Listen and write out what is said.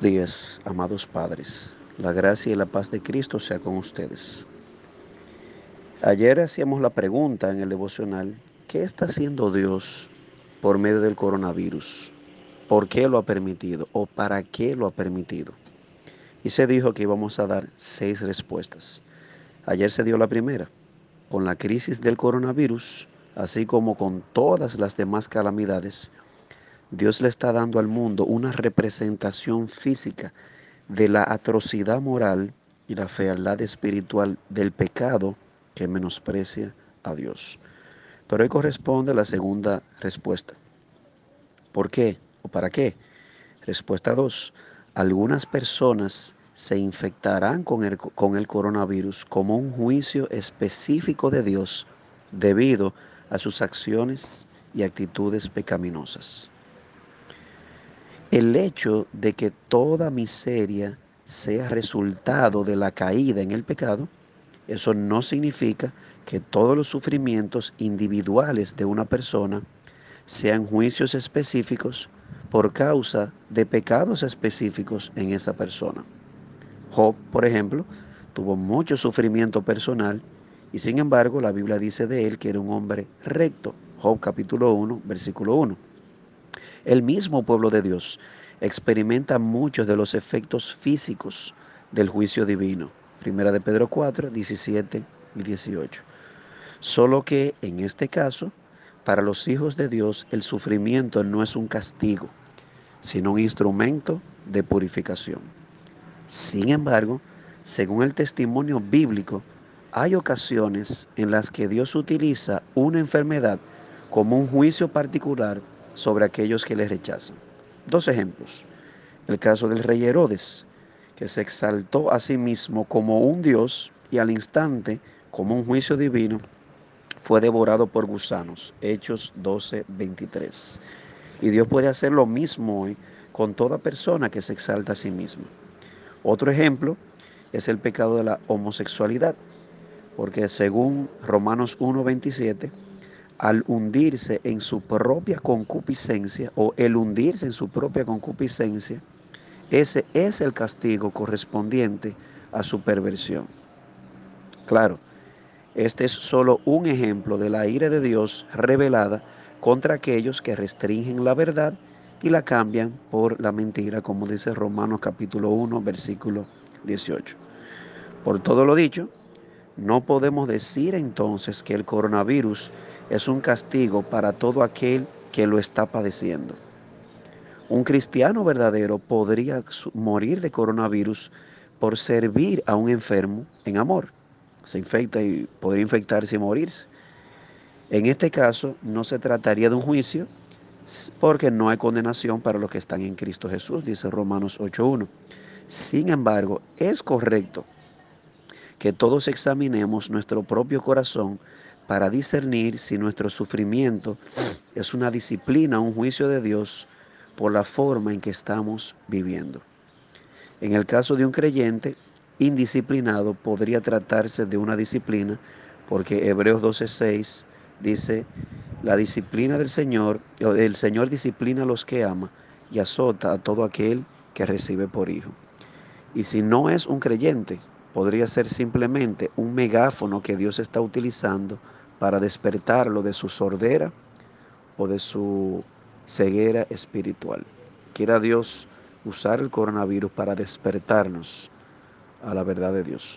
Días, amados padres. La gracia y la paz de Cristo sea con ustedes. Ayer hacíamos la pregunta en el devocional, ¿qué está haciendo Dios por medio del coronavirus? ¿Por qué lo ha permitido o para qué lo ha permitido? Y se dijo que íbamos a dar seis respuestas. Ayer se dio la primera, con la crisis del coronavirus, así como con todas las demás calamidades, Dios le está dando al mundo una representación física de la atrocidad moral y la fealdad espiritual del pecado que menosprecia a Dios. Pero hoy corresponde la segunda respuesta. ¿Por qué o para qué? Respuesta 2. Algunas personas se infectarán con el coronavirus como un juicio específico de Dios debido a sus acciones y actitudes pecaminosas. El hecho de que toda miseria sea resultado de la caída en el pecado, eso no significa que todos los sufrimientos individuales de una persona sean juicios específicos por causa de pecados específicos en esa persona. Job, por ejemplo, tuvo mucho sufrimiento personal y sin embargo la Biblia dice de él que era un hombre recto. Job capítulo 1, versículo 1. El mismo pueblo de Dios experimenta muchos de los efectos físicos del juicio divino. Primera de Pedro 4, 17 y 18. Solo que en este caso, para los hijos de Dios, el sufrimiento no es un castigo, sino un instrumento de purificación. Sin embargo, según el testimonio bíblico, hay ocasiones en las que Dios utiliza una enfermedad como un juicio particular sobre aquellos que le rechazan. Dos ejemplos. El caso del rey Herodes, que se exaltó a sí mismo como un dios y al instante, como un juicio divino, fue devorado por gusanos. Hechos 12, 23. Y Dios puede hacer lo mismo hoy con toda persona que se exalta a sí misma. Otro ejemplo es el pecado de la homosexualidad, porque según Romanos 1, 27, al hundirse en su propia concupiscencia o el hundirse en su propia concupiscencia, ese es el castigo correspondiente a su perversión. Claro, este es solo un ejemplo de la ira de Dios revelada contra aquellos que restringen la verdad y la cambian por la mentira, como dice Romanos capítulo 1, versículo 18. Por todo lo dicho, no podemos decir entonces que el coronavirus es un castigo para todo aquel que lo está padeciendo. Un cristiano verdadero podría morir de coronavirus por servir a un enfermo en amor. Se infecta y podría infectarse y morirse. En este caso no se trataría de un juicio porque no hay condenación para los que están en Cristo Jesús, dice Romanos 8.1. Sin embargo, es correcto que todos examinemos nuestro propio corazón para discernir si nuestro sufrimiento es una disciplina, un juicio de Dios por la forma en que estamos viviendo. En el caso de un creyente indisciplinado podría tratarse de una disciplina porque Hebreos 12:6 dice, la disciplina del Señor, el Señor disciplina a los que ama y azota a todo aquel que recibe por hijo. Y si no es un creyente, podría ser simplemente un megáfono que Dios está utilizando para despertarlo de su sordera o de su ceguera espiritual. Quiera Dios usar el coronavirus para despertarnos a la verdad de Dios.